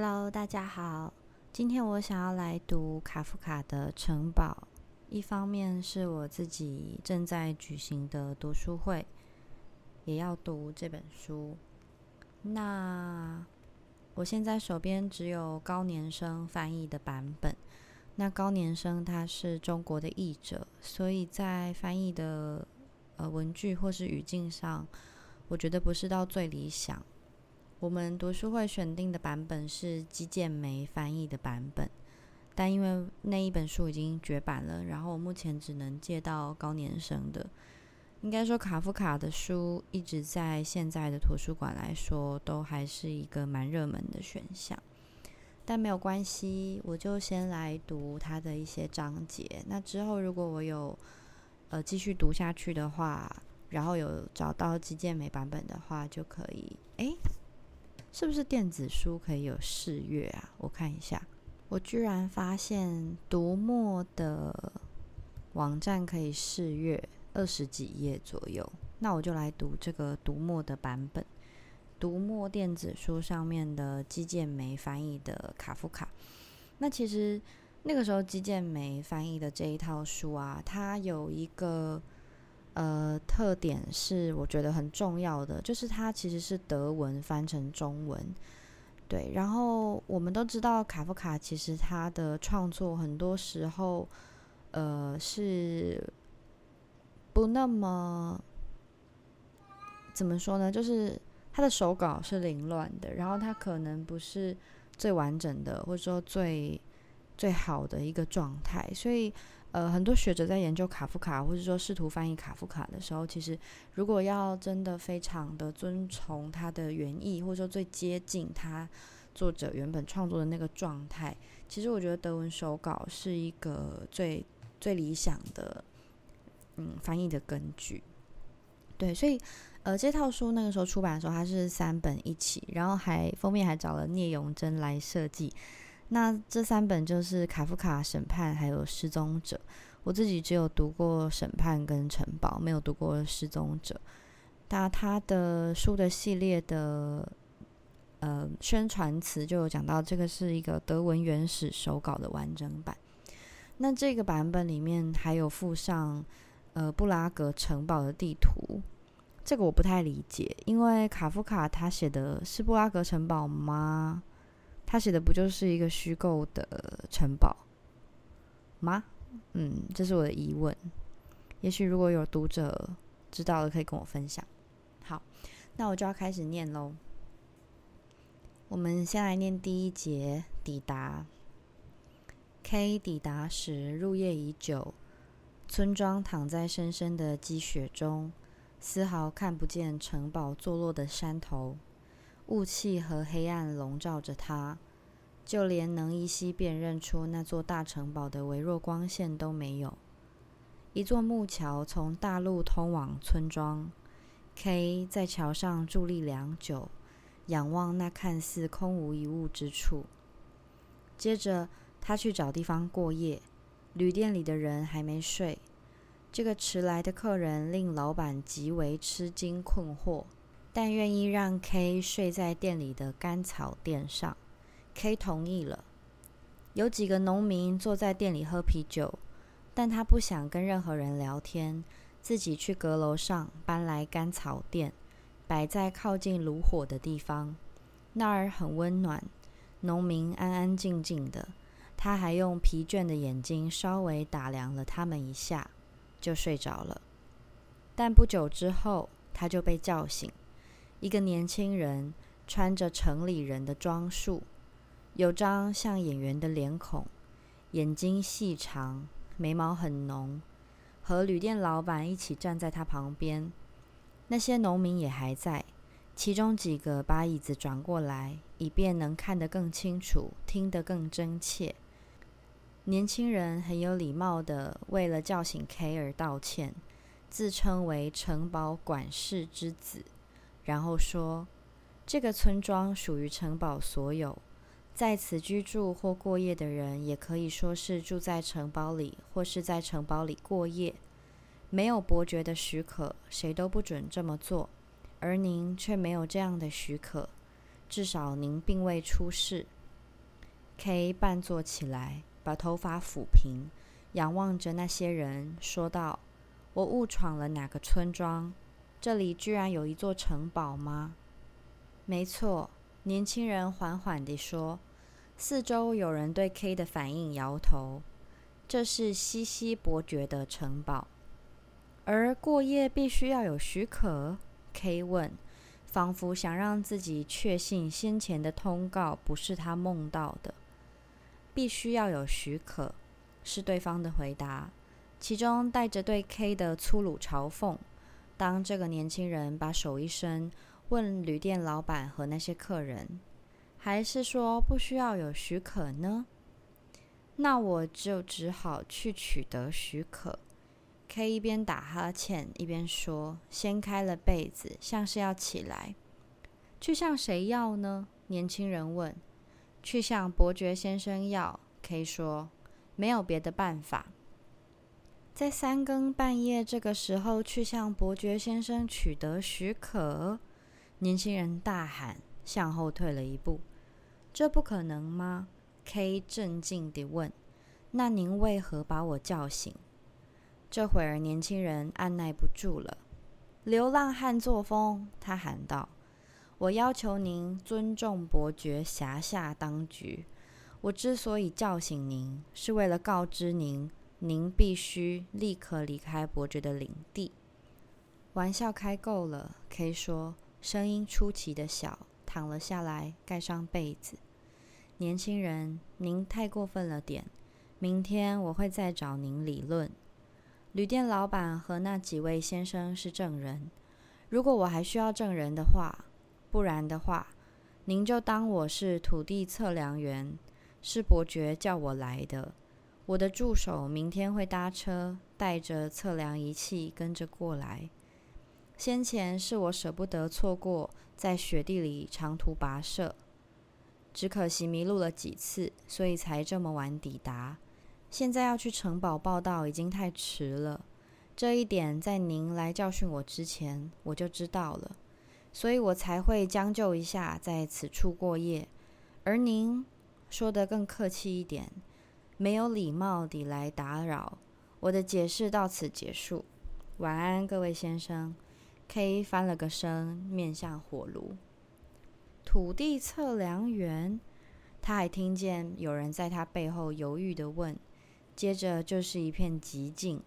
Hello，大家好。今天我想要来读卡夫卡的《城堡》，一方面是我自己正在举行的读书会，也要读这本书。那我现在手边只有高年生翻译的版本。那高年生他是中国的译者，所以在翻译的呃文句或是语境上，我觉得不是到最理想。我们读书会选定的版本是基建梅翻译的版本，但因为那一本书已经绝版了，然后我目前只能借到高年生的。应该说，卡夫卡的书一直在现在的图书馆来说，都还是一个蛮热门的选项。但没有关系，我就先来读他的一些章节。那之后，如果我有呃继续读下去的话，然后有找到基建美版本的话，就可以诶。是不是电子书可以有试阅啊？我看一下，我居然发现读墨的网站可以试阅二十几页左右。那我就来读这个读墨的版本，读墨电子书上面的基建梅翻译的卡夫卡。那其实那个时候基建梅翻译的这一套书啊，它有一个。呃，特点是我觉得很重要的，就是它其实是德文翻成中文，对。然后我们都知道卡夫卡其实他的创作很多时候，呃，是不那么怎么说呢？就是他的手稿是凌乱的，然后他可能不是最完整的，或者说最最好的一个状态，所以。呃，很多学者在研究卡夫卡，或者说试图翻译卡夫卡的时候，其实如果要真的非常的遵从他的原意，或者说最接近他作者原本创作的那个状态，其实我觉得德文手稿是一个最最理想的嗯翻译的根据。对，所以呃这套书那个时候出版的时候，它是三本一起，然后还封面还找了聂永贞来设计。那这三本就是卡夫卡审判，还有失踪者。我自己只有读过审判跟城堡，没有读过失踪者。那他的书的系列的呃宣传词就有讲到，这个是一个德文原始手稿的完整版。那这个版本里面还有附上呃布拉格城堡的地图，这个我不太理解，因为卡夫卡他写的是布拉格城堡吗？他写的不就是一个虚构的城堡吗？嗯，这是我的疑问。也许如果有读者知道的，可以跟我分享。好，那我就要开始念喽。我们先来念第一节。抵达 K 抵达时，入夜已久，村庄躺在深深的积雪中，丝毫看不见城堡坐落的山头。雾气和黑暗笼罩着他，就连能依稀辨认出那座大城堡的微弱光线都没有。一座木桥从大路通往村庄。K 在桥上伫立良久，仰望那看似空无一物之处。接着，他去找地方过夜。旅店里的人还没睡。这个迟来的客人令老板极为吃惊困惑。但愿意让 K 睡在店里的干草垫上，K 同意了。有几个农民坐在店里喝啤酒，但他不想跟任何人聊天，自己去阁楼上搬来干草垫，摆在靠近炉火的地方。那儿很温暖，农民安安静静的。他还用疲倦的眼睛稍微打量了他们一下，就睡着了。但不久之后，他就被叫醒。一个年轻人穿着城里人的装束，有张像演员的脸孔，眼睛细长，眉毛很浓，和旅店老板一起站在他旁边。那些农民也还在，其中几个把椅子转过来，以便能看得更清楚，听得更真切。年轻人很有礼貌的为了叫醒 K 而道歉，自称为城堡管事之子。然后说，这个村庄属于城堡所有，在此居住或过夜的人，也可以说是住在城堡里或是在城堡里过夜。没有伯爵的许可，谁都不准这么做。而您却没有这样的许可，至少您并未出事。K 半坐起来，把头发抚平，仰望着那些人，说道：“我误闯了哪个村庄？这里居然有一座城堡吗？”“没错。”年轻人缓缓地说。四周有人对 K 的反应摇头。这是西西伯爵的城堡，而过夜必须要有许可。K 问，仿佛想让自己确信先前的通告不是他梦到的。必须要有许可，是对方的回答，其中带着对 K 的粗鲁嘲讽。当这个年轻人把手一伸，问旅店老板和那些客人：“还是说不需要有许可呢？”那我就只好去取得许可。K 一边打哈欠一边说，掀开了被子，像是要起来。去向谁要呢？年轻人问。去向伯爵先生要。K 说，没有别的办法。在三更半夜这个时候去向伯爵先生取得许可？年轻人大喊，向后退了一步。这不可能吗？K 镇静地问：“那您为何把我叫醒？”这会儿，年轻人按耐不住了。“流浪汉作风！”他喊道，“我要求您尊重伯爵辖下当局。我之所以叫醒您，是为了告知您，您必须立刻离开伯爵的领地。”玩笑开够了，K 说，声音出奇的小，躺了下来，盖上被子。年轻人，您太过分了点。明天我会再找您理论。旅店老板和那几位先生是证人。如果我还需要证人的话，不然的话，您就当我是土地测量员，是伯爵叫我来的。我的助手明天会搭车，带着测量仪器跟着过来。先前是我舍不得错过，在雪地里长途跋涉。只可惜迷路了几次，所以才这么晚抵达。现在要去城堡报道已经太迟了。这一点在您来教训我之前我就知道了，所以我才会将就一下在此处过夜。而您说的更客气一点，没有礼貌地来打扰。我的解释到此结束。晚安，各位先生。K 翻了个身，面向火炉。土地测量员，他还听见有人在他背后犹豫的问，接着就是一片寂静。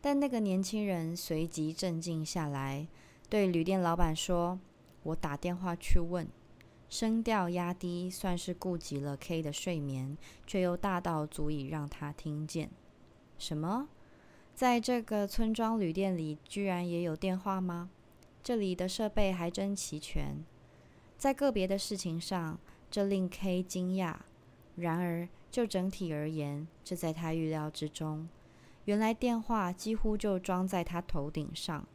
但那个年轻人随即镇静下来，对旅店老板说：“我打电话去问。”声调压低，算是顾及了 K 的睡眠，却又大到足以让他听见。什么？在这个村庄旅店里，居然也有电话吗？这里的设备还真齐全。在个别的事情上，这令 K 惊讶。然而，就整体而言，这在他预料之中。原来电话几乎就装在他头顶上。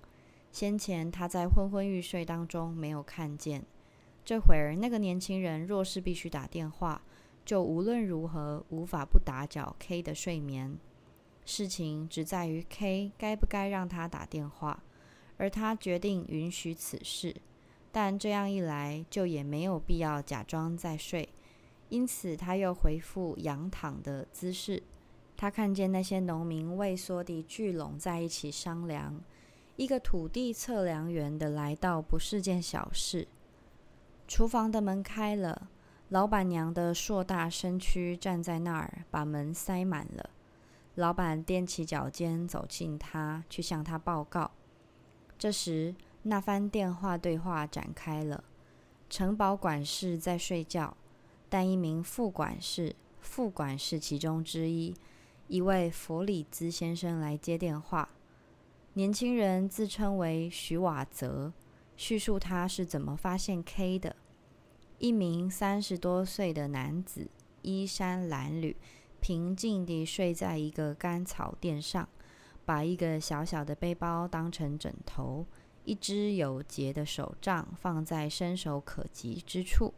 先前他在昏昏欲睡当中没有看见。这会儿，那个年轻人若是必须打电话，就无论如何无法不打搅 K 的睡眠。事情只在于 K 该不该让他打电话，而他决定允许此事。但这样一来，就也没有必要假装在睡，因此他又回复仰躺的姿势。他看见那些农民畏缩地聚拢在一起商量。一个土地测量员的来到不是件小事。厨房的门开了，老板娘的硕大身躯站在那儿，把门塞满了。老板踮起脚尖走近他，去向他报告。这时。那番电话对话展开了。城堡管事在睡觉，但一名副管事，副管事其中之一，一位弗里兹先生来接电话。年轻人自称为许瓦泽，叙述他是怎么发现 K 的。一名三十多岁的男子，衣衫褴褛，平静地睡在一个干草垫上，把一个小小的背包当成枕头。一只有节的手杖放在伸手可及之处。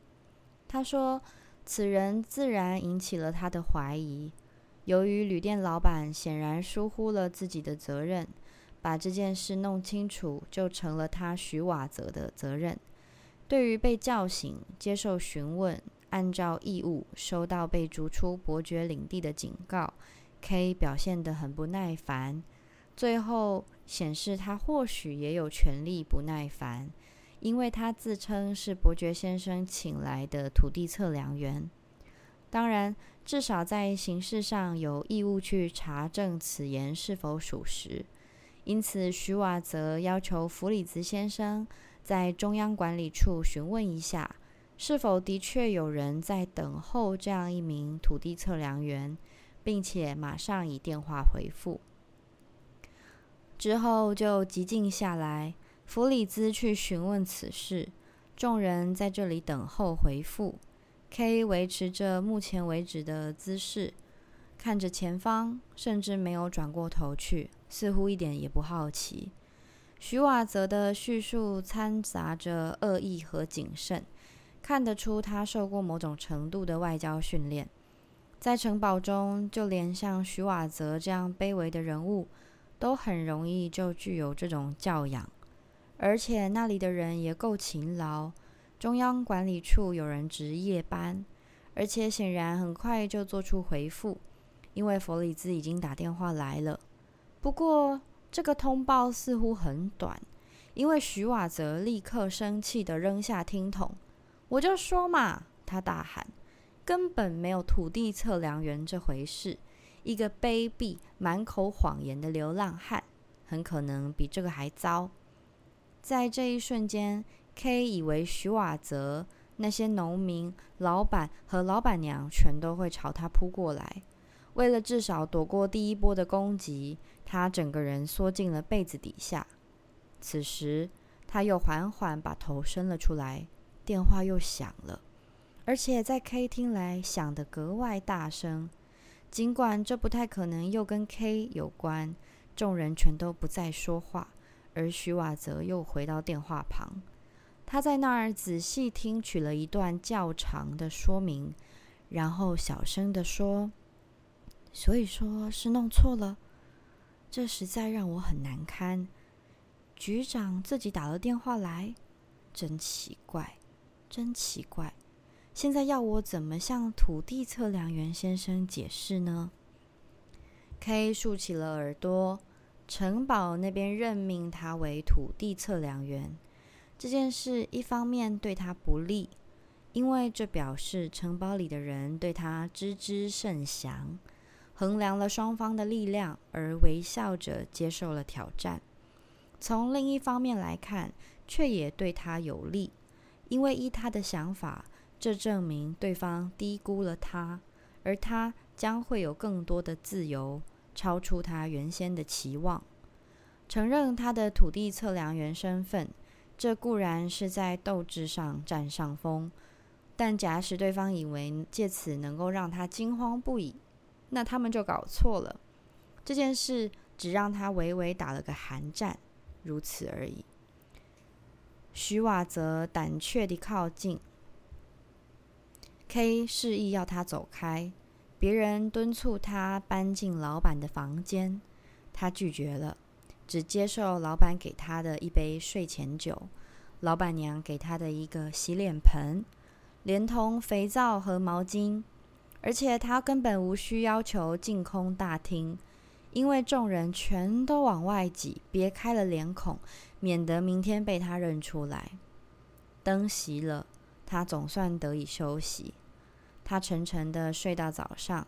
他说：“此人自然引起了他的怀疑。由于旅店老板显然疏忽了自己的责任，把这件事弄清楚就成了他许瓦泽的责任。对于被叫醒、接受询问，按照义务收到被逐出伯爵领地的警告，K 表现得很不耐烦。最后显示他或许也有权利不耐烦，因为他自称是伯爵先生请来的土地测量员。当然，至少在形式上有义务去查证此言是否属实。因此，徐瓦则要求弗里兹先生在中央管理处询问一下。是否的确有人在等候这样一名土地测量员，并且马上以电话回复？之后就寂静下来。弗里兹去询问此事，众人在这里等候回复。K 维持着目前为止的姿势，看着前方，甚至没有转过头去，似乎一点也不好奇。徐瓦泽的叙述掺杂着恶意和谨慎。看得出他受过某种程度的外交训练，在城堡中，就连像徐瓦泽这样卑微的人物，都很容易就具有这种教养。而且那里的人也够勤劳，中央管理处有人值夜班，而且显然很快就做出回复，因为弗里兹已经打电话来了。不过这个通报似乎很短，因为徐瓦泽立刻生气的扔下听筒。我就说嘛，他大喊，根本没有土地测量员这回事。一个卑鄙、满口谎言的流浪汉，很可能比这个还糟。在这一瞬间，K 以为徐瓦泽、那些农民、老板和老板娘全都会朝他扑过来。为了至少躲过第一波的攻击，他整个人缩进了被子底下。此时，他又缓缓把头伸了出来。电话又响了，而且在 K 听来响得格外大声。尽管这不太可能又跟 K 有关，众人全都不再说话，而徐瓦泽又回到电话旁。他在那儿仔细听取了一段较长的说明，然后小声地说：“所以说是弄错了，这实在让我很难堪。局长自己打了电话来，真奇怪。”真奇怪，现在要我怎么向土地测量员先生解释呢？K 竖起了耳朵。城堡那边任命他为土地测量员，这件事一方面对他不利，因为这表示城堡里的人对他知之甚详，衡量了双方的力量而微笑着接受了挑战。从另一方面来看，却也对他有利。因为依他的想法，这证明对方低估了他，而他将会有更多的自由，超出他原先的期望。承认他的土地测量员身份，这固然是在斗志上占上风，但假使对方以为借此能够让他惊慌不已，那他们就搞错了。这件事只让他微微打了个寒战，如此而已。徐瓦则胆怯地靠近，K 示意要他走开。别人敦促他搬进老板的房间，他拒绝了，只接受老板给他的一杯睡前酒，老板娘给他的一个洗脸盆，连同肥皂和毛巾。而且他根本无需要求净空大厅，因为众人全都往外挤，别开了脸孔。免得明天被他认出来。灯熄了，他总算得以休息。他沉沉的睡到早上，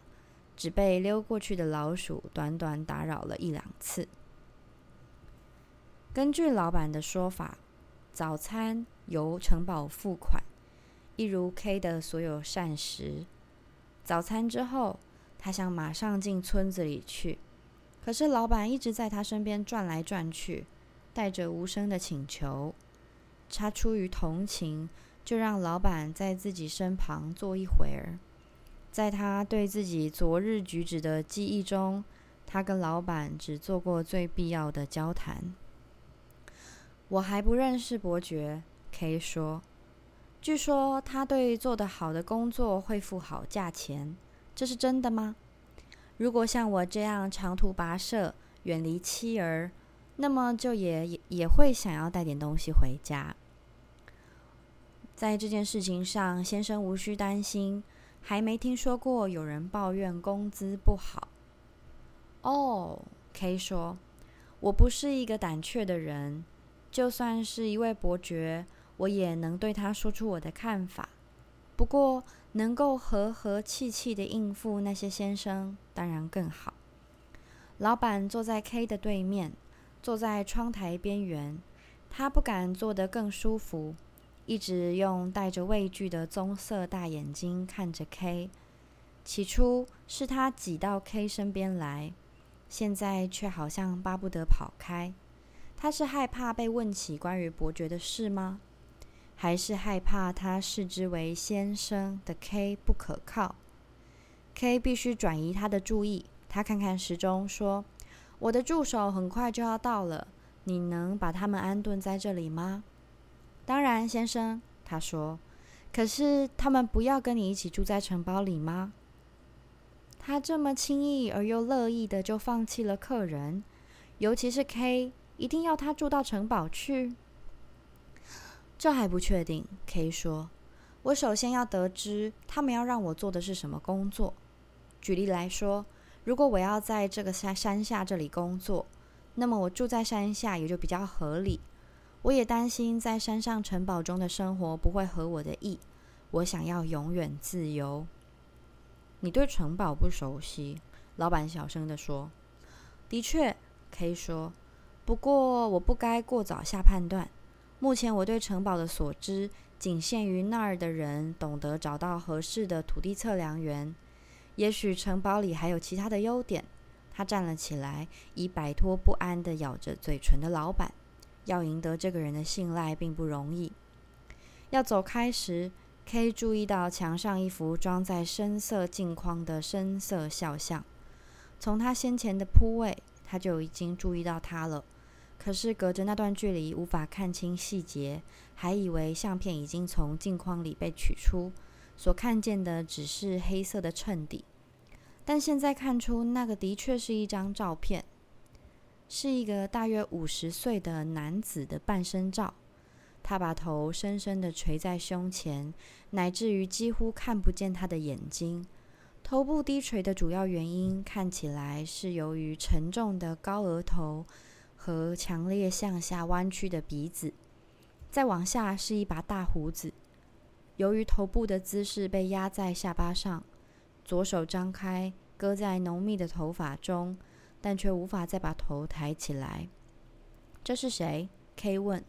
只被溜过去的老鼠短短打扰了一两次。根据老板的说法，早餐由城堡付款，一如 K 的所有膳食。早餐之后，他想马上进村子里去，可是老板一直在他身边转来转去。带着无声的请求，他出于同情，就让老板在自己身旁坐一会儿。在他对自己昨日举止的记忆中，他跟老板只做过最必要的交谈。我还不认识伯爵，K 说。据说他对做得好的工作会付好价钱，这是真的吗？如果像我这样长途跋涉，远离妻儿。那么就也也也会想要带点东西回家。在这件事情上，先生无需担心，还没听说过有人抱怨工资不好。哦，K 说：“我不是一个胆怯的人，就算是一位伯爵，我也能对他说出我的看法。不过，能够和和气气的应付那些先生，当然更好。”老板坐在 K 的对面，坐在窗台边缘，他不敢坐得更舒服，一直用带着畏惧的棕色大眼睛看着 K。起初是他挤到 K 身边来。现在却好像巴不得跑开。他是害怕被问起关于伯爵的事吗？还是害怕他视之为先生的 K 不可靠？K 必须转移他的注意。他看看时钟，说：“我的助手很快就要到了，你能把他们安顿在这里吗？”“当然，先生。”他说。“可是他们不要跟你一起住在城堡里吗？”他这么轻易而又乐意的就放弃了客人，尤其是 K，一定要他住到城堡去？这还不确定。K 说：“我首先要得知他们要让我做的是什么工作。举例来说，如果我要在这个山山下这里工作，那么我住在山下也就比较合理。我也担心在山上城堡中的生活不会合我的意。我想要永远自由。”你对城堡不熟悉，老板小声的说。的确，K 说。不过我不该过早下判断。目前我对城堡的所知，仅限于那儿的人懂得找到合适的土地测量员。也许城堡里还有其他的优点。他站了起来，以摆脱不安的咬着嘴唇的老板。要赢得这个人的信赖并不容易。要走开时。K 注意到墙上一幅装在深色镜框的深色肖像，从他先前的铺位，他就已经注意到他了。可是隔着那段距离，无法看清细节，还以为相片已经从镜框里被取出，所看见的只是黑色的衬底。但现在看出，那个的确是一张照片，是一个大约五十岁的男子的半身照。他把头深深的垂在胸前，乃至于几乎看不见他的眼睛。头部低垂的主要原因看起来是由于沉重的高额头和强烈向下弯曲的鼻子。再往下是一把大胡子。由于头部的姿势被压在下巴上，左手张开，搁在浓密的头发中，但却无法再把头抬起来。这是谁？K 问。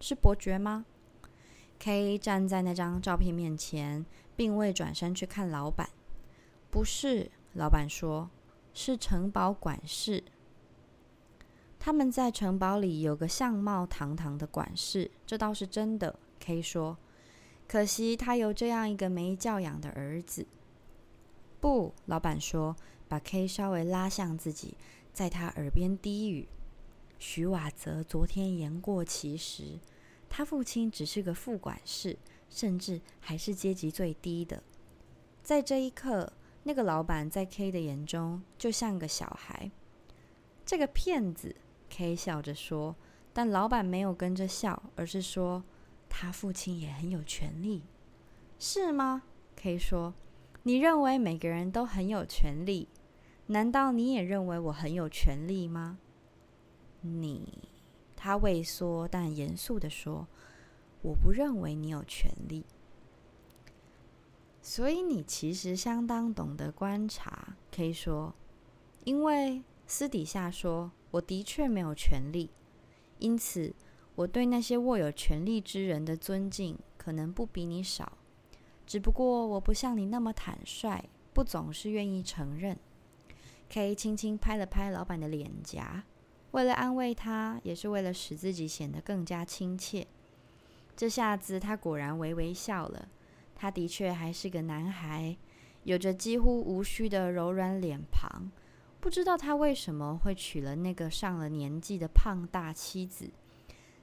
是伯爵吗？K 站在那张照片面前，并未转身去看老板。不是，老板说，是城堡管事。他们在城堡里有个相貌堂堂的管事，这倒是真的。K 说，可惜他有这样一个没教养的儿子。不，老板说，把 K 稍微拉向自己，在他耳边低语：“徐瓦泽昨天言过其实。”他父亲只是个副管事，甚至还是阶级最低的。在这一刻，那个老板在 K 的眼中就像个小孩。这个骗子，K 笑着说。但老板没有跟着笑，而是说：“他父亲也很有权利，是吗？”K 说：“你认为每个人都很有权利？难道你也认为我很有权利吗？”你。他畏缩但严肃的说：“我不认为你有权利，所以你其实相当懂得观察。”可以说，因为私底下说，我的确没有权利，因此我对那些握有权力之人的尊敬可能不比你少。只不过我不像你那么坦率，不总是愿意承认。K 轻轻拍了拍老板的脸颊。为了安慰他，也是为了使自己显得更加亲切。这下子，他果然微微笑了。他的确还是个男孩，有着几乎无须的柔软脸庞。不知道他为什么会娶了那个上了年纪的胖大妻子。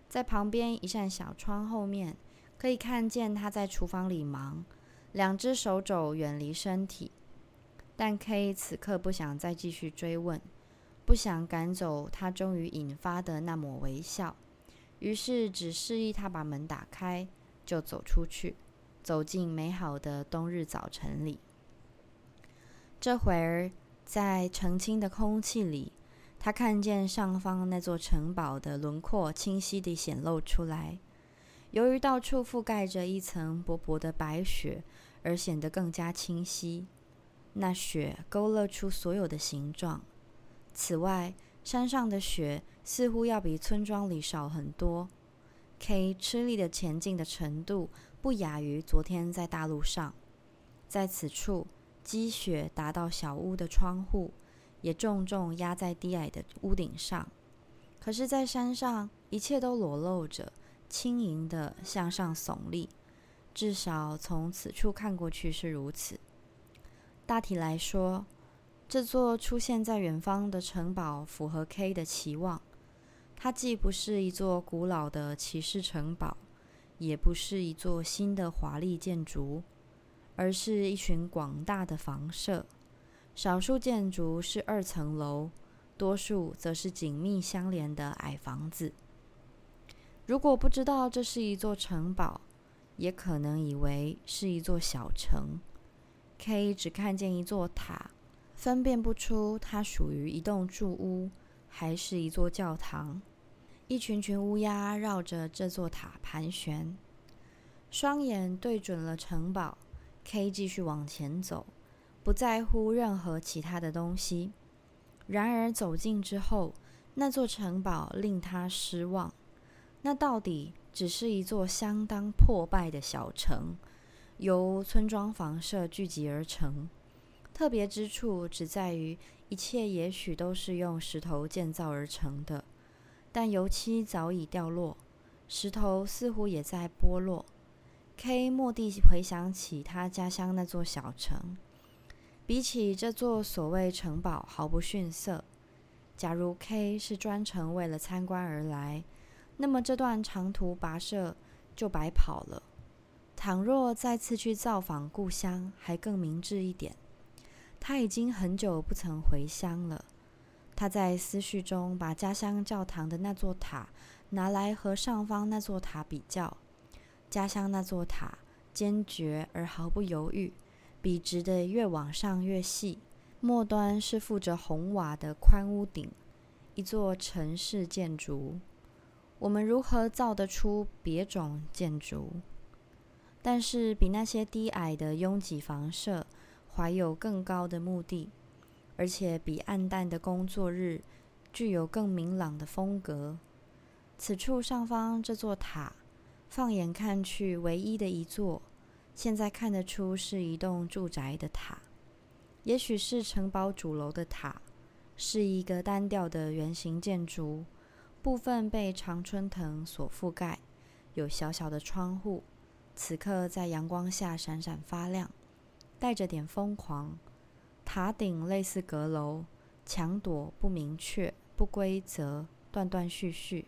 在旁边一扇小窗后面，可以看见他在厨房里忙，两只手肘远离身体。但 K 此刻不想再继续追问。不想赶走他终于引发的那抹微笑，于是只示意他把门打开，就走出去，走进美好的冬日早晨里。这会儿，在澄清的空气里，他看见上方那座城堡的轮廓清晰地显露出来。由于到处覆盖着一层薄薄的白雪，而显得更加清晰。那雪勾勒出所有的形状。此外，山上的雪似乎要比村庄里少很多。K 吃力的前进的程度不亚于昨天在大陆上。在此处。积雪达到小屋的窗户，也重重压在低矮的屋顶上。可是，在山上，一切都裸露着，轻盈的向上耸立。至少从此处看过去是如此。大体来说，这座出现在远方的城堡符合 K 的期望。它既不是一座古老的骑士城堡，也不是一座新的华丽建筑。而是一群广大的房舍，少数建筑是二层楼，多数则是紧密相连的矮房子。如果不知道这是一座城堡，也可能以为是一座小城。K 只看见一座塔，分辨不出它属于一栋住屋还是一座教堂。一群群乌鸦绕着这座塔盘旋，双眼对准了城堡。K 继续往前走，不在乎任何其他的东西。然而走近之后，那座城堡令他失望。那到底只是一座相当破败的小城，由村庄房舍聚集而成。特别之处只在于，一切也许都是用石头建造而成的，但油漆早已掉落，石头似乎也在剥落。K 蓦地回想起他家乡那座小城，比起这座所谓城堡毫不逊色。假如 K 是专程为了参观而来，那么这段长途跋涉就白跑了。倘若再次去造访故乡，还更明智一点。他已经很久不曾回乡了。他在思绪中把家乡教堂的那座塔拿来和上方那座塔比较。家乡那座塔坚决而毫不犹豫，笔直的越往上越细，末端是覆着红瓦的宽屋顶，一座城市建筑。我们如何造得出别种建筑？但是比那些低矮的拥挤房舍怀有更高的目的，而且比暗淡的工作日具有更明朗的风格。此处上方这座塔。放眼看去，唯一的一座，现在看得出是一栋住宅的塔，也许是城堡主楼的塔，是一个单调的圆形建筑，部分被常春藤所覆盖，有小小的窗户，此刻在阳光下闪闪发亮，带着点疯狂。塔顶类似阁楼，墙垛不明确、不规则、断断续续，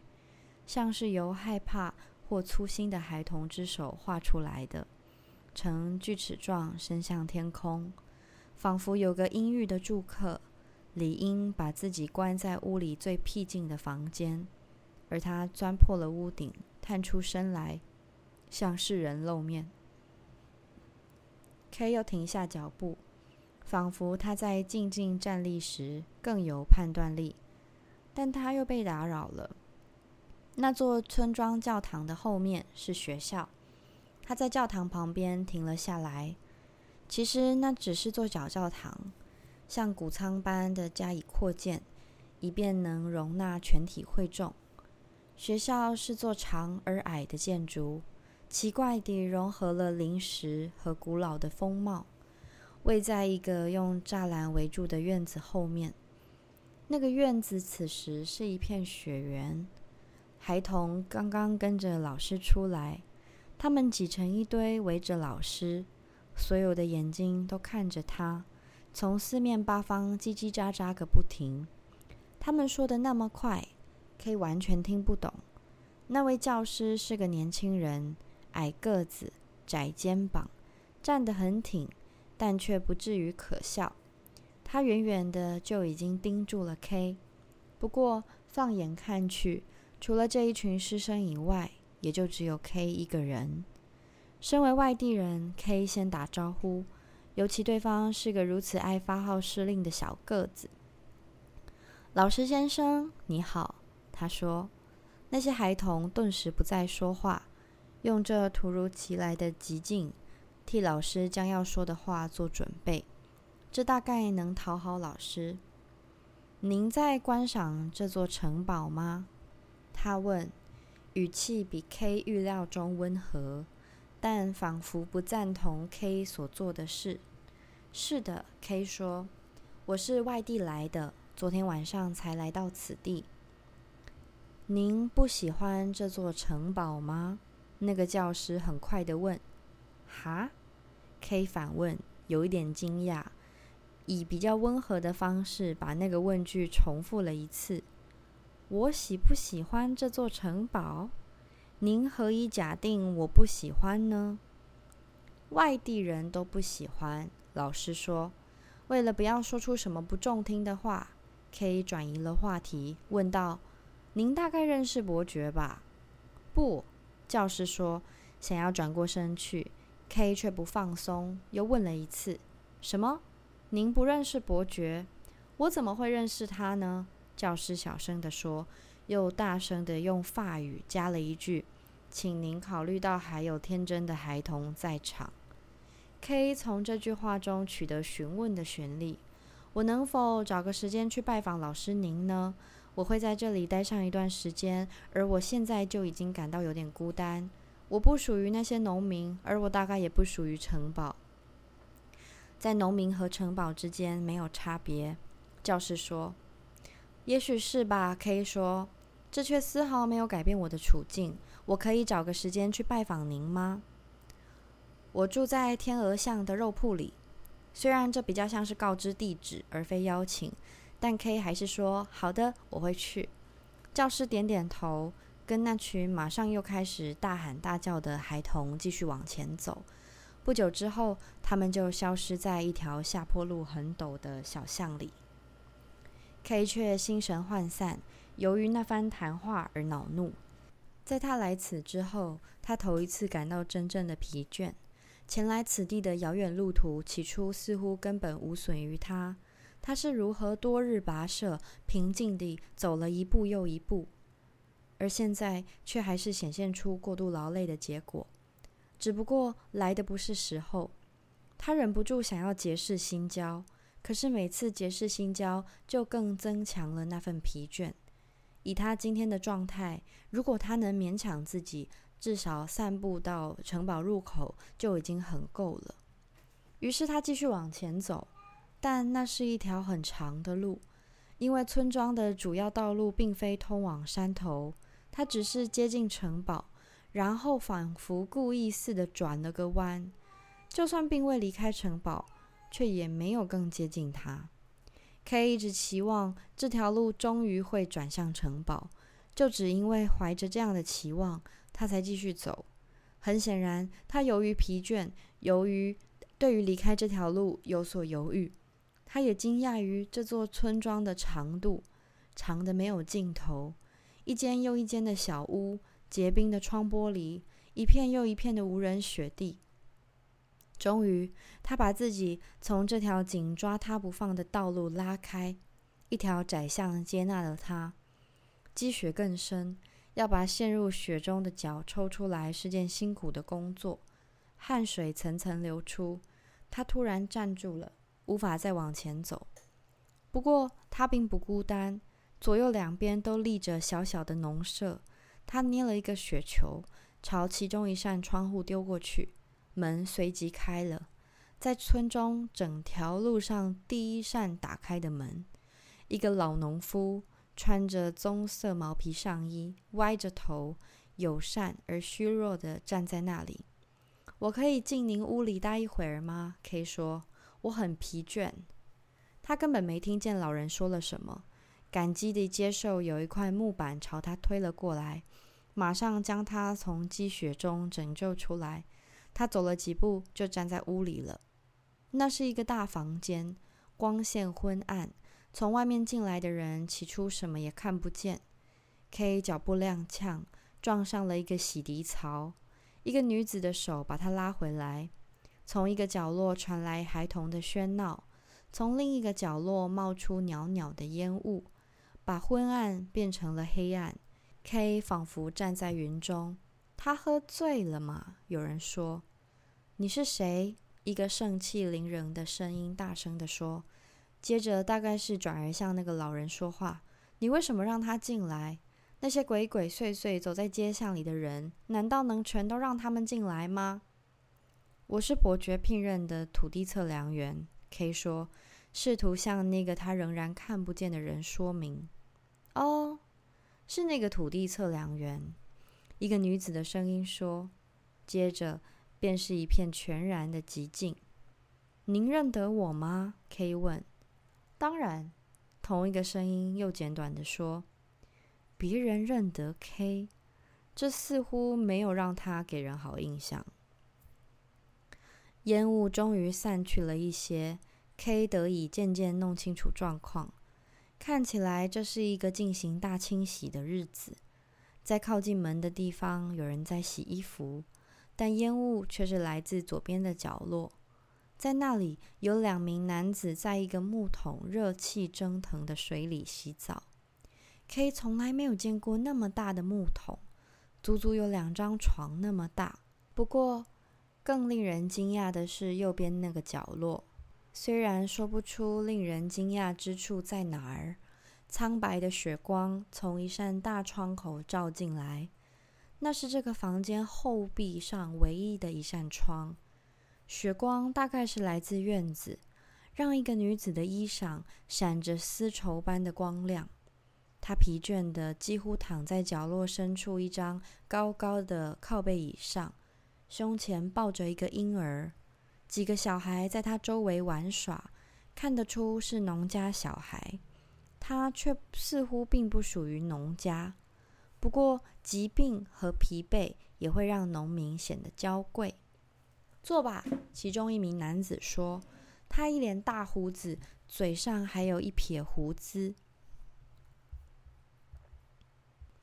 像是由害怕。或粗心的孩童之手画出来的，呈锯齿状伸向天空，仿佛有个阴郁的住客理应把自己关在屋里最僻静的房间，而他钻破了屋顶，探出身来，向世人露面。K 又停下脚步，仿佛他在静静站立时更有判断力，但他又被打扰了。那座村庄教堂的后面是学校，他在教堂旁边停了下来。其实那只是座小教堂，像谷仓般的加以扩建，以便能容纳全体会众。学校是座长而矮的建筑，奇怪地融合了临时和古老的风貌，位在一个用栅栏围住的院子后面。那个院子此时是一片雪原。孩童刚刚跟着老师出来，他们挤成一堆围着老师，所有的眼睛都看着他，从四面八方叽叽喳喳个不停。他们说的那么快可以完全听不懂。那位教师是个年轻人，矮个子，窄肩膀，站得很挺，但却不至于可笑。他远远的就已经盯住了 K，不过放眼看去。除了这一群师生以外，也就只有 K 一个人。身为外地人，K 先打招呼，尤其对方是个如此爱发号施令的小个子。老师先生，你好，他说。那些孩童顿时不再说话，用这突如其来的寂静，替老师将要说的话做准备。这大概能讨好老师。您在观赏这座城堡吗？他问，语气比 K 预料中温和，但仿佛不赞同 K 所做的事。是的，K 说，我是外地来的，昨天晚上才来到此地。您不喜欢这座城堡吗？那个教师很快的问。哈？K 反问，有一点惊讶，以比较温和的方式把那个问句重复了一次。我喜不喜欢这座城堡？您何以假定我不喜欢呢？外地人都不喜欢。老师说，为了不要说出什么不中听的话，K 转移了话题，问道。您大概认识伯爵吧？不，教师说，想要转过身去，K 却不放松，又问了一次：“什么？您不认识伯爵？我怎么会认识他呢？”教师小声地说，又大声地用法语加了一句：“请您考虑到还有天真的孩童在场。”K 从这句话中取得询问的权利：“我能否找个时间去拜访老师您呢？”我会在这里待上一段时间，而我现在就已经感到有点孤单。我不属于那些农民，而我大概也不属于城堡。在农民和城堡之间没有差别，教师说。也许是吧，K 说。这却丝毫没有改变我的处境。我可以找个时间去拜访您吗？我住在天鹅巷的肉铺里。虽然这比较像是告知地址，而非邀请。但 K 还是说好的，我会去。教师点点头，跟那群马上又开始大喊大叫的孩童继续往前走。不久之后，他们就消失在一条下坡路很陡的小巷里。K 却心神涣散，由于那番谈话而恼怒。在他来此之后，他头一次感到真正的疲倦。前来此地的遥远路途，起初似乎根本无损于他。他是如何多日跋涉，平静地走了一步又一步，而现在却还是显现出过度劳累的结果。只不过来的不是时候，他忍不住想要结识新交，可是每次结识新交，就更增强了那份疲倦。以他今天的状态，如果他能勉强自己，至少散步到城堡入口就已经很够了。于是他继续往前走。但那是一条很长的路，因为村庄的主要道路并非通往山头，它只是接近城堡，然后仿佛故意似的转了个弯。就算并未离开城堡，却也没有更接近他。K 一直期望这条路终于会转向城堡，就只因为怀着这样的期望，他才继续走。很显然，他由于疲倦，由于对于离开这条路有所犹豫。他也惊讶于这座村庄的长度，长的没有尽头，一间又一间的小屋，结冰的窗玻璃，一片又一片的无人雪地。终于，他把自己从这条紧抓他不放的道路拉开，一条窄巷接纳了他。积雪更深，要把陷入雪中的脚抽出来是件辛苦的工作，汗水层层流出。他突然站住了。无法再往前走。不过他并不孤单，左右两边都立着小小的农舍。他捏了一个雪球，朝其中一扇窗户丢过去，门随即开了。在村中整条路上第一扇打开的门，一个老农夫穿着棕色毛皮上衣，歪着头，友善而虚弱地站在那里。我可以进您屋里待一会儿吗？K 说。我很疲倦。他根本没听见老人说了什么，感激地接受有一块木板朝他推了过来，马上将他从积雪中拯救出来。他走了几步，就站在屋里了。那是一个大房间，光线昏暗，从外面进来的人起初什么也看不见。K 脚步踉跄，撞上了一个洗涤槽，一个女子的手把他拉回来。从一个角落传来孩童的喧闹，从另一个角落冒出袅袅的烟雾，把昏暗变成了黑暗。K 仿佛站在云中。他喝醉了吗？有人说。你是谁？一个盛气凌人的声音大声地说。接着，大概是转而向那个老人说话：“你为什么让他进来？那些鬼鬼祟祟走在街巷里的人，难道能全都让他们进来吗？”我是伯爵聘任的土地测量员，K 说，试图向那个他仍然看不见的人说明。哦，是那个土地测量员。一个女子的声音说，接着便是一片全然的寂静。您认得我吗？K 问。当然，同一个声音又简短的说。别人认得 K，这似乎没有让他给人好印象。烟雾终于散去了一些，K 得以渐渐弄清楚状况。看起来这是一个进行大清洗的日子。在靠近门的地方，有人在洗衣服，但烟雾却是来自左边的角落。在那里有两名男子在一个木桶热气蒸腾的水里洗澡。K 从来没有见过那么大的木桶，足足有两张床那么大。不过，更令人惊讶的是，右边那个角落，虽然说不出令人惊讶之处在哪儿，苍白的雪光从一扇大窗口照进来，那是这个房间后壁上唯一的一扇窗。雪光大概是来自院子，让一个女子的衣裳闪着丝绸般的光亮。她疲倦的几乎躺在角落深处一张高高的靠背椅上。胸前抱着一个婴儿，几个小孩在她周围玩耍，看得出是农家小孩。他却似乎并不属于农家。不过，疾病和疲惫也会让农民显得娇贵。坐吧，其中一名男子说。他一脸大胡子，嘴上还有一撇胡子，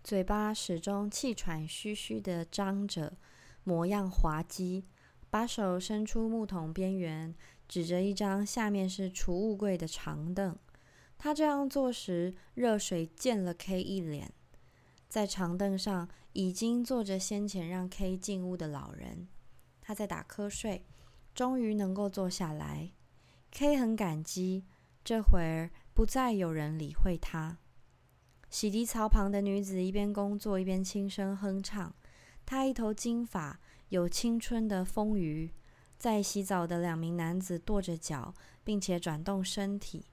嘴巴始终气喘吁吁的张着。模样滑稽，把手伸出木桶边缘，指着一张下面是储物柜的长凳。他这样做时，热水溅了 K 一脸。在长凳上已经坐着先前让 K 进屋的老人，他在打瞌睡，终于能够坐下来。K 很感激，这会儿不再有人理会他。洗涤槽旁的女子一边工作一边轻声哼唱。她一头金发，有青春的丰腴，在洗澡的两名男子跺着脚，并且转动身体。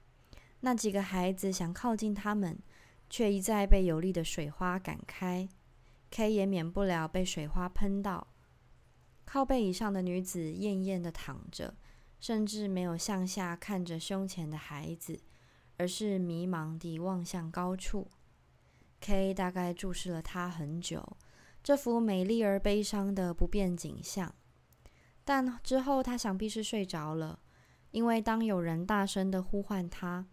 那几个孩子想靠近他们，却一再被有力的水花赶开。K 也免不了被水花喷到。靠背椅上的女子艳艳的躺着，甚至没有向下看着胸前的孩子，而是迷茫地望向高处。K 大概注视了她很久。这幅美丽而悲伤的不变景象，但之后她想必是睡着了，因为当有人大声的呼唤她，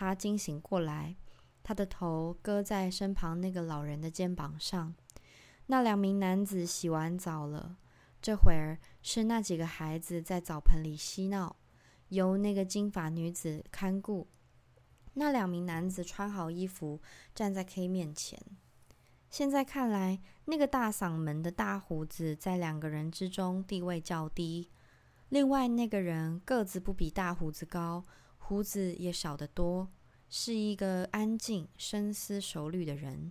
他惊醒过来，他的头搁在身旁那个老人的肩膀上。那两名男子洗完澡了，这会儿是那几个孩子在澡盆里嬉闹，由那个金发女子看顾。那两名男子穿好衣服，站在 K 面前。现在看来，那个大嗓门的大胡子在两个人之中地位较低。另外那个人个子不比大胡子高，胡子也少得多，是一个安静、深思熟虑的人，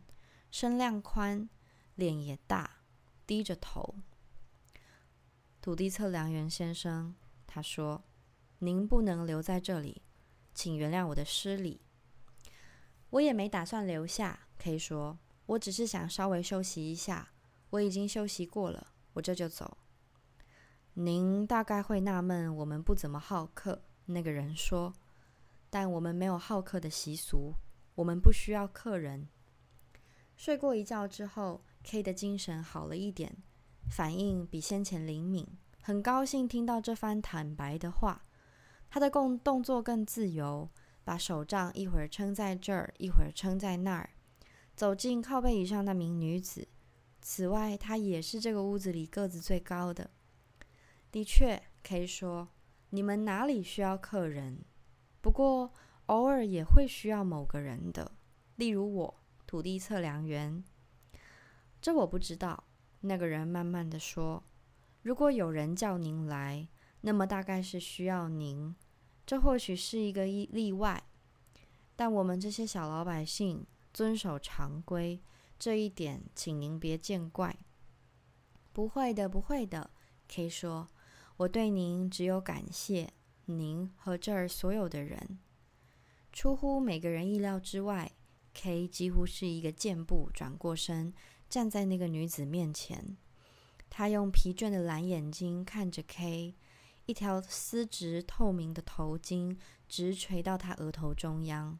身量宽，脸也大，低着头。土地测量员先生，他说：“您不能留在这里，请原谅我的失礼。”我也没打算留下，可以说。我只是想稍微休息一下，我已经休息过了，我这就走。您大概会纳闷，我们不怎么好客。那个人说：“但我们没有好客的习俗，我们不需要客人。”睡过一觉之后，K 的精神好了一点，反应比先前灵敏，很高兴听到这番坦白的话。他的动动作更自由，把手杖一会儿撑在这儿，一会儿撑在那儿。走进靠背椅上那名女子，此外，他也是这个屋子里个子最高的。的确，K 说：“你们哪里需要客人？不过偶尔也会需要某个人的，例如我，土地测量员。”这我不知道。那个人慢慢的说：“如果有人叫您来，那么大概是需要您。这或许是一个例例外，但我们这些小老百姓遵守常规。”这一点，请您别见怪。不会的，不会的。K 说：“我对您只有感谢，您和这儿所有的人。”出乎每个人意料之外，K 几乎是一个箭步转过身，站在那个女子面前。他用疲倦的蓝眼睛看着 K，一条丝质透明的头巾直垂到他额头中央。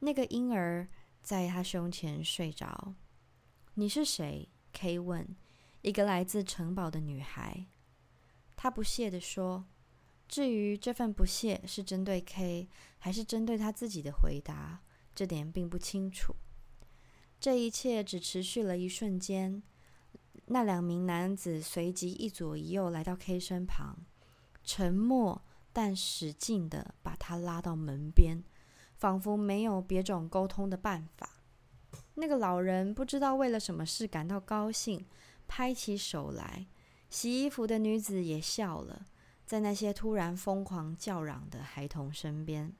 那个婴儿在他胸前睡着。你是谁？K 问。一个来自城堡的女孩。她不屑地说：“至于这份不屑是针对 K，还是针对他自己的回答，这点并不清楚。”这一切只持续了一瞬间。那两名男子随即一左一右来到 K 身旁，沉默但使劲的把他拉到门边，仿佛没有别种沟通的办法。那个老人不知道为了什么事感到高兴，拍起手来。洗衣服的女子也笑了，在那些突然疯狂叫嚷的孩童身边。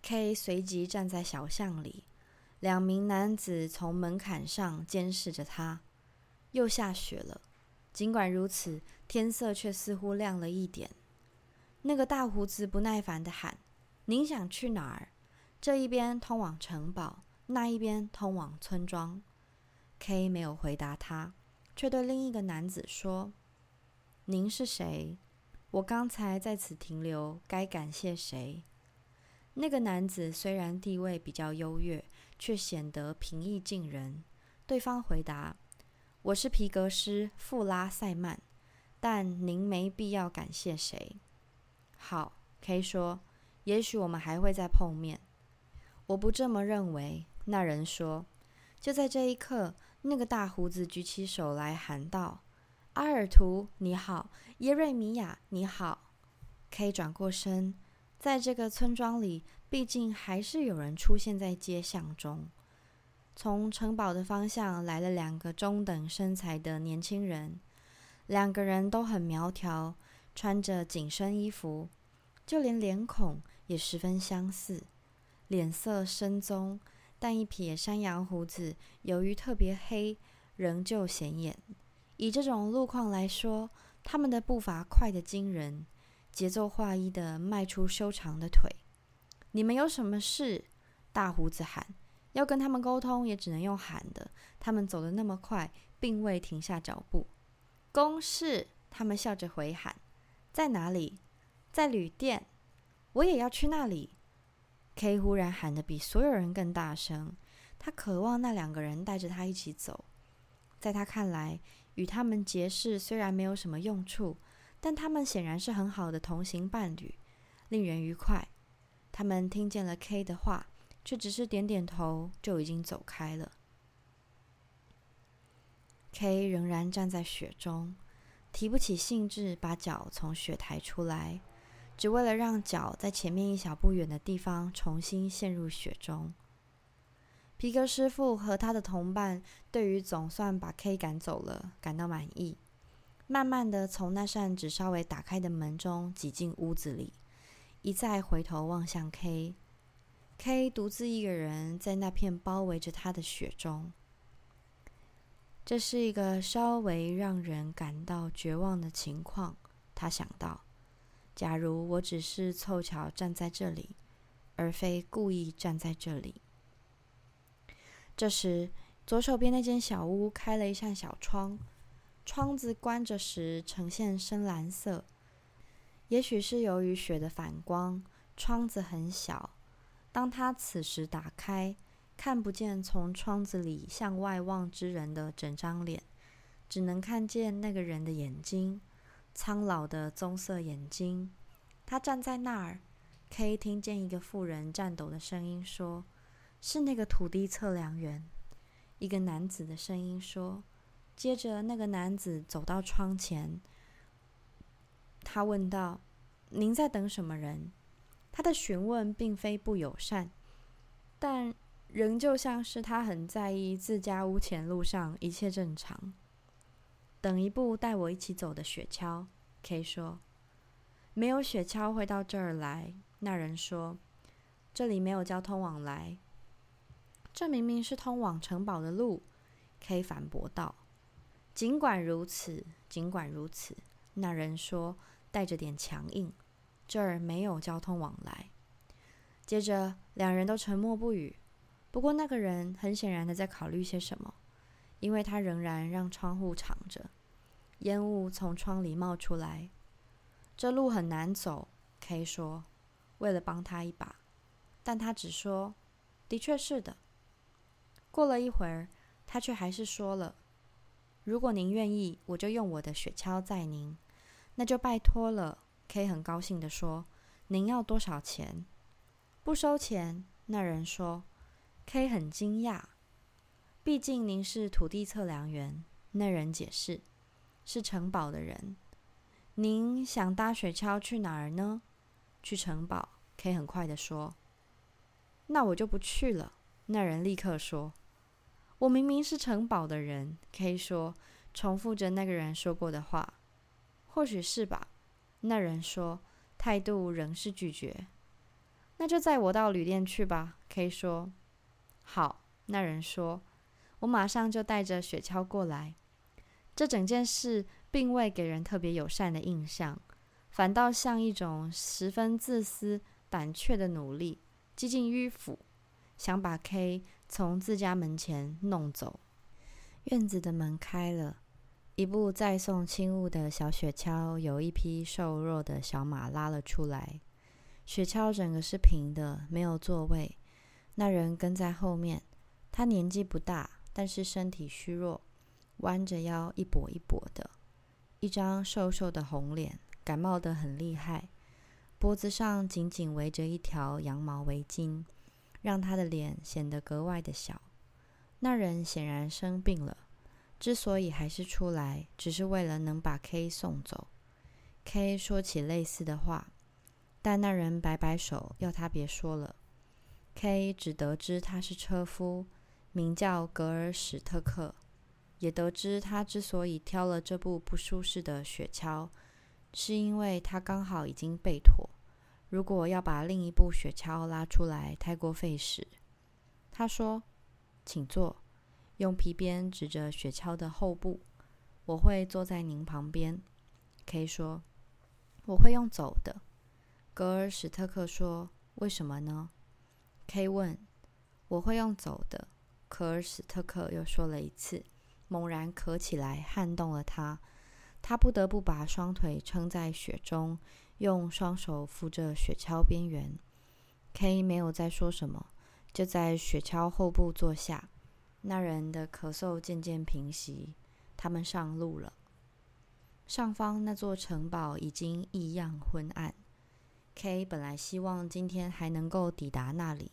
K 随即站在小巷里，两名男子从门槛上监视着他。又下雪了，尽管如此，天色却似乎亮了一点。那个大胡子不耐烦地喊：“您想去哪儿？这一边通往城堡。”那一边通往村庄，K 没有回答他，却对另一个男子说：“您是谁？我刚才在此停留，该感谢谁？”那个男子虽然地位比较优越，却显得平易近人。对方回答：“我是皮革师富拉塞曼，但您没必要感谢谁。”好，K 说：“也许我们还会再碰面。”我不这么认为。那人说：“就在这一刻，那个大胡子举起手来喊道：‘阿尔图，你好！耶瑞米亚，你好！’” K 转过身，在这个村庄里，毕竟还是有人出现在街巷中。从城堡的方向来了两个中等身材的年轻人，两个人都很苗条，穿着紧身衣服，就连脸孔也十分相似，脸色深棕。但一撇山羊胡子，由于特别黑，仍旧显眼。以这种路况来说，他们的步伐快得惊人，节奏划一的迈出修长的腿。你们有什么事？大胡子喊。要跟他们沟通，也只能用喊的。他们走得那么快，并未停下脚步。公事，他们笑着回喊。在哪里？在旅店。我也要去那里。K 忽然喊得比所有人更大声，他渴望那两个人带着他一起走。在他看来，与他们结识虽然没有什么用处，但他们显然是很好的同行伴侣，令人愉快。他们听见了 K 的话，却只是点点头，就已经走开了。K 仍然站在雪中，提不起兴致把脚从雪抬出来。只为了让脚在前面一小步远的地方重新陷入雪中。皮革师傅和他的同伴对于总算把 K 赶走了感到满意，慢慢的从那扇只稍微打开的门中挤进屋子里，一再回头望向 K。K 独自一个人在那片包围着他的雪中，这是一个稍微让人感到绝望的情况，他想到。假如我只是凑巧站在这里，而非故意站在这里。这时，左手边那间小屋开了一扇小窗，窗子关着时呈现深蓝色。也许是由于雪的反光，窗子很小。当他此时打开，看不见从窗子里向外望之人的整张脸，只能看见那个人的眼睛。苍老的棕色眼睛，他站在那儿。可以听见一个妇人颤抖的声音说：“是那个土地测量员。”一个男子的声音说。接着，那个男子走到窗前，他问道：“您在等什么人？”他的询问并非不友善，但仍旧像是他很在意自家屋前路上一切正常。等一步带我一起走的雪橇，K 说：“没有雪橇会到这儿来。”那人说：“这里没有交通往来。”这明明是通往城堡的路，K 反驳道。尽管如此，尽管如此，那人说，带着点强硬：“这儿没有交通往来。”接着，两人都沉默不语。不过，那个人很显然的在考虑些什么，因为他仍然让窗户敞着，烟雾从窗里冒出来。这路很难走，K 说，为了帮他一把，但他只说：“的确是的。”过了一会儿，他却还是说了。如果您愿意，我就用我的雪橇载您。那就拜托了。K 很高兴地说：“您要多少钱？”不收钱。那人说。K 很惊讶，毕竟您是土地测量员。那人解释：“是城堡的人。”您想搭雪橇去哪儿呢？去城堡。K 很快地说：“那我就不去了。”那人立刻说。我明明是城堡的人，K 说，重复着那个人说过的话。或许是吧，那人说，态度仍是拒绝。那就载我到旅店去吧，K 说。好，那人说，我马上就带着雪橇过来。这整件事并未给人特别友善的印象，反倒像一种十分自私、胆怯的努力，几近迂腐，想把 K。从自家门前弄走，院子的门开了，一部载送轻物的小雪橇，有一匹瘦弱的小马拉了出来。雪橇整个是平的，没有座位。那人跟在后面，他年纪不大，但是身体虚弱，弯着腰，一跛一跛的，一张瘦瘦的红脸，感冒得很厉害，脖子上紧紧围着一条羊毛围巾。让他的脸显得格外的小。那人显然生病了，之所以还是出来，只是为了能把 K 送走。K 说起类似的话，但那人摆摆手，要他别说了。K 只得知他是车夫，名叫格尔史特克，也得知他之所以挑了这部不舒适的雪橇，是因为他刚好已经被妥。如果要把另一部雪橇拉出来，太过费时。他说：“请坐。”用皮鞭指着雪橇的后部。我会坐在您旁边。K 说：“我会用走的。”格尔史特克说：“为什么呢？”K 问：“我会用走的。”科尔史特克又说了一次，猛然咳起来，撼动了他。他不得不把双腿撑在雪中。用双手扶着雪橇边缘，K 没有再说什么，就在雪橇后部坐下。那人的咳嗽渐渐平息，他们上路了。上方那座城堡已经异样昏暗。K 本来希望今天还能够抵达那里，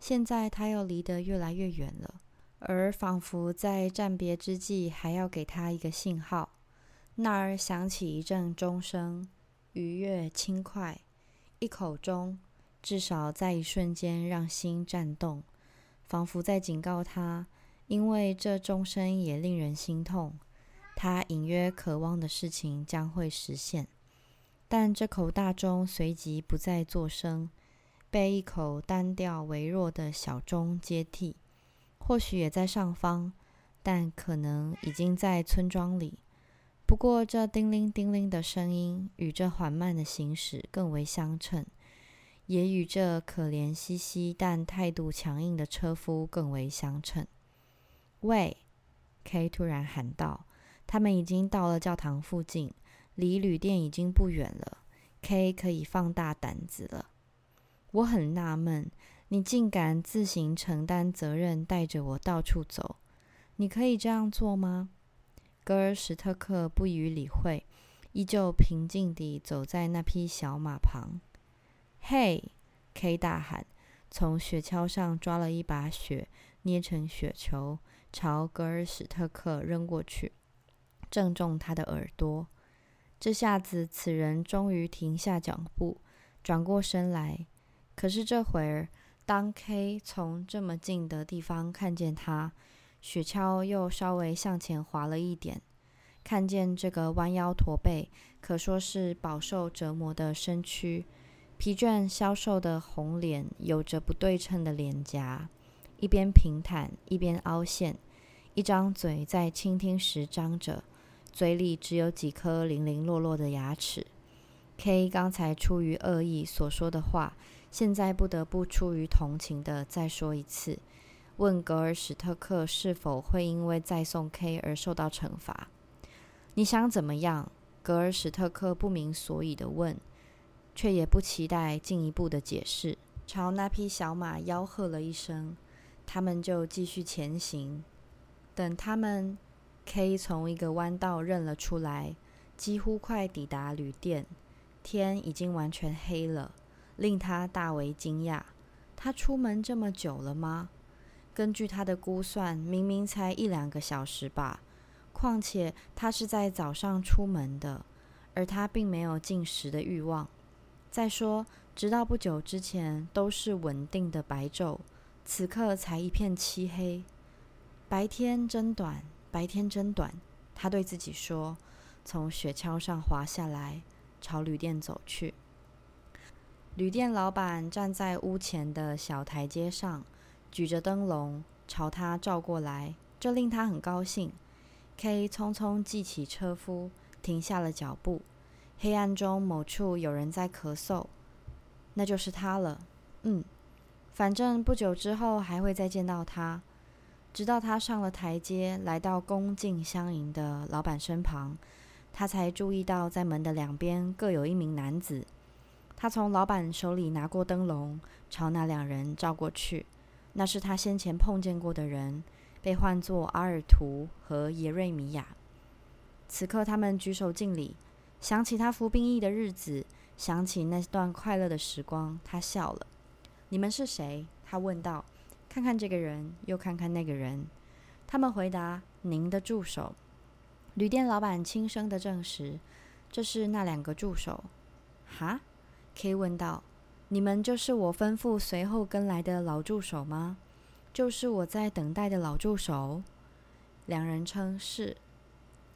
现在他又离得越来越远了，而仿佛在暂别之际，还要给他一个信号。那儿响起一阵钟声。愉悦轻快，一口钟，至少在一瞬间让心颤动，仿佛在警告他，因为这钟声也令人心痛。他隐约渴望的事情将会实现，但这口大钟随即不再作声，被一口单调微弱的小钟接替。或许也在上方，但可能已经在村庄里。不过，这叮铃叮铃的声音与这缓慢的行驶更为相称，也与这可怜兮兮但态度强硬的车夫更为相称。喂，K 突然喊道：“他们已经到了教堂附近，离旅店已经不远了。K 可以放大胆子了。我很纳闷，你竟敢自行承担责任，带着我到处走。你可以这样做吗？”格尔史特克不予理会，依旧平静地走在那匹小马旁。嘿，K 大喊，从雪橇上抓了一把雪，捏成雪球，朝格尔史特克扔过去，正中他的耳朵。这下子，此人终于停下脚步，转过身来。可是这会儿，当 K 从这么近的地方看见他，雪橇又稍微向前滑了一点，看见这个弯腰驼背、可说是饱受折磨的身躯，疲倦消瘦的红脸，有着不对称的脸颊，一边平坦一边凹陷，一张嘴在倾听时张着。嘴里只有几颗零零落落的牙齿。K 刚才出于恶意所说的话，现在不得不出于同情的再说一次，问格尔史特克是否会因为再送 K 而受到惩罚？你想怎么样？格尔史特克不明所以的问，却也不期待进一步的解释，朝那匹小马吆喝了一声，他们就继续前行。等他们。K 从一个弯道认了出来，几乎快抵达旅店，天已经完全黑了，令他大为惊讶。他出门这么久了吗？根据他的估算，明明才一两个小时吧。况且他是在早上出门的，而他并没有进食的欲望。再说，直到不久之前都是稳定的白昼，此刻才一片漆黑。白天真短。白天真短，他对自己说，从雪橇上滑下来，朝旅店走去。旅店老板站在屋前的小台阶上，举着灯笼朝他照过来，这令他很高兴。K 匆匆记起车夫，停下了脚步。黑暗中某处有人在咳嗽，那就是他了。嗯，反正不久之后还会再见到他。直到他上了台阶，来到恭敬相迎的老板身旁，他才注意到在门的两边各有一名男子。他从老板手里拿过灯笼，朝那两人照过去。那是他先前碰见过的人，被唤作阿尔图和耶瑞米亚。此刻他们举手敬礼，想起他服兵役的日子，想起那段快乐的时光，他笑了。你们是谁？他问道。看看这个人，又看看那个人。他们回答：“您的助手。”旅店老板轻声的证实：“这是那两个助手。”哈？K 问道：“你们就是我吩咐随后跟来的老助手吗？就是我在等待的老助手？”两人称是。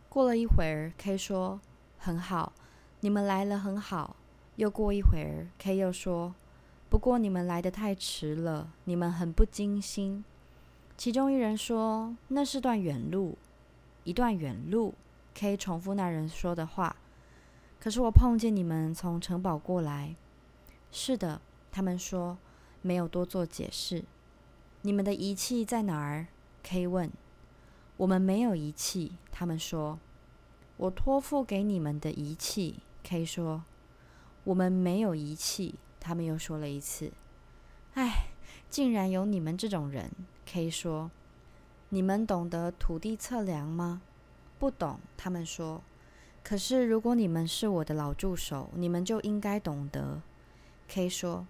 过了一会儿，K 说：“很好，你们来了，很好。”又过一会儿，K 又说。不过你们来的太迟了，你们很不精心。其中一人说：“那是段远路，一段远路。”可以重复那人说的话。可是我碰见你们从城堡过来。是的，他们说，没有多做解释。你们的仪器在哪儿？K 问。我们没有仪器，他们说。我托付给你们的仪器，K 说。我们没有仪器。他们又说了一次：“哎，竟然有你们这种人。”K 说：“你们懂得土地测量吗？”“不懂。”他们说。“可是如果你们是我的老助手，你们就应该懂得。”K 说。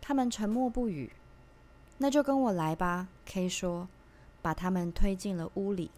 他们沉默不语。“那就跟我来吧。”K 说，把他们推进了屋里。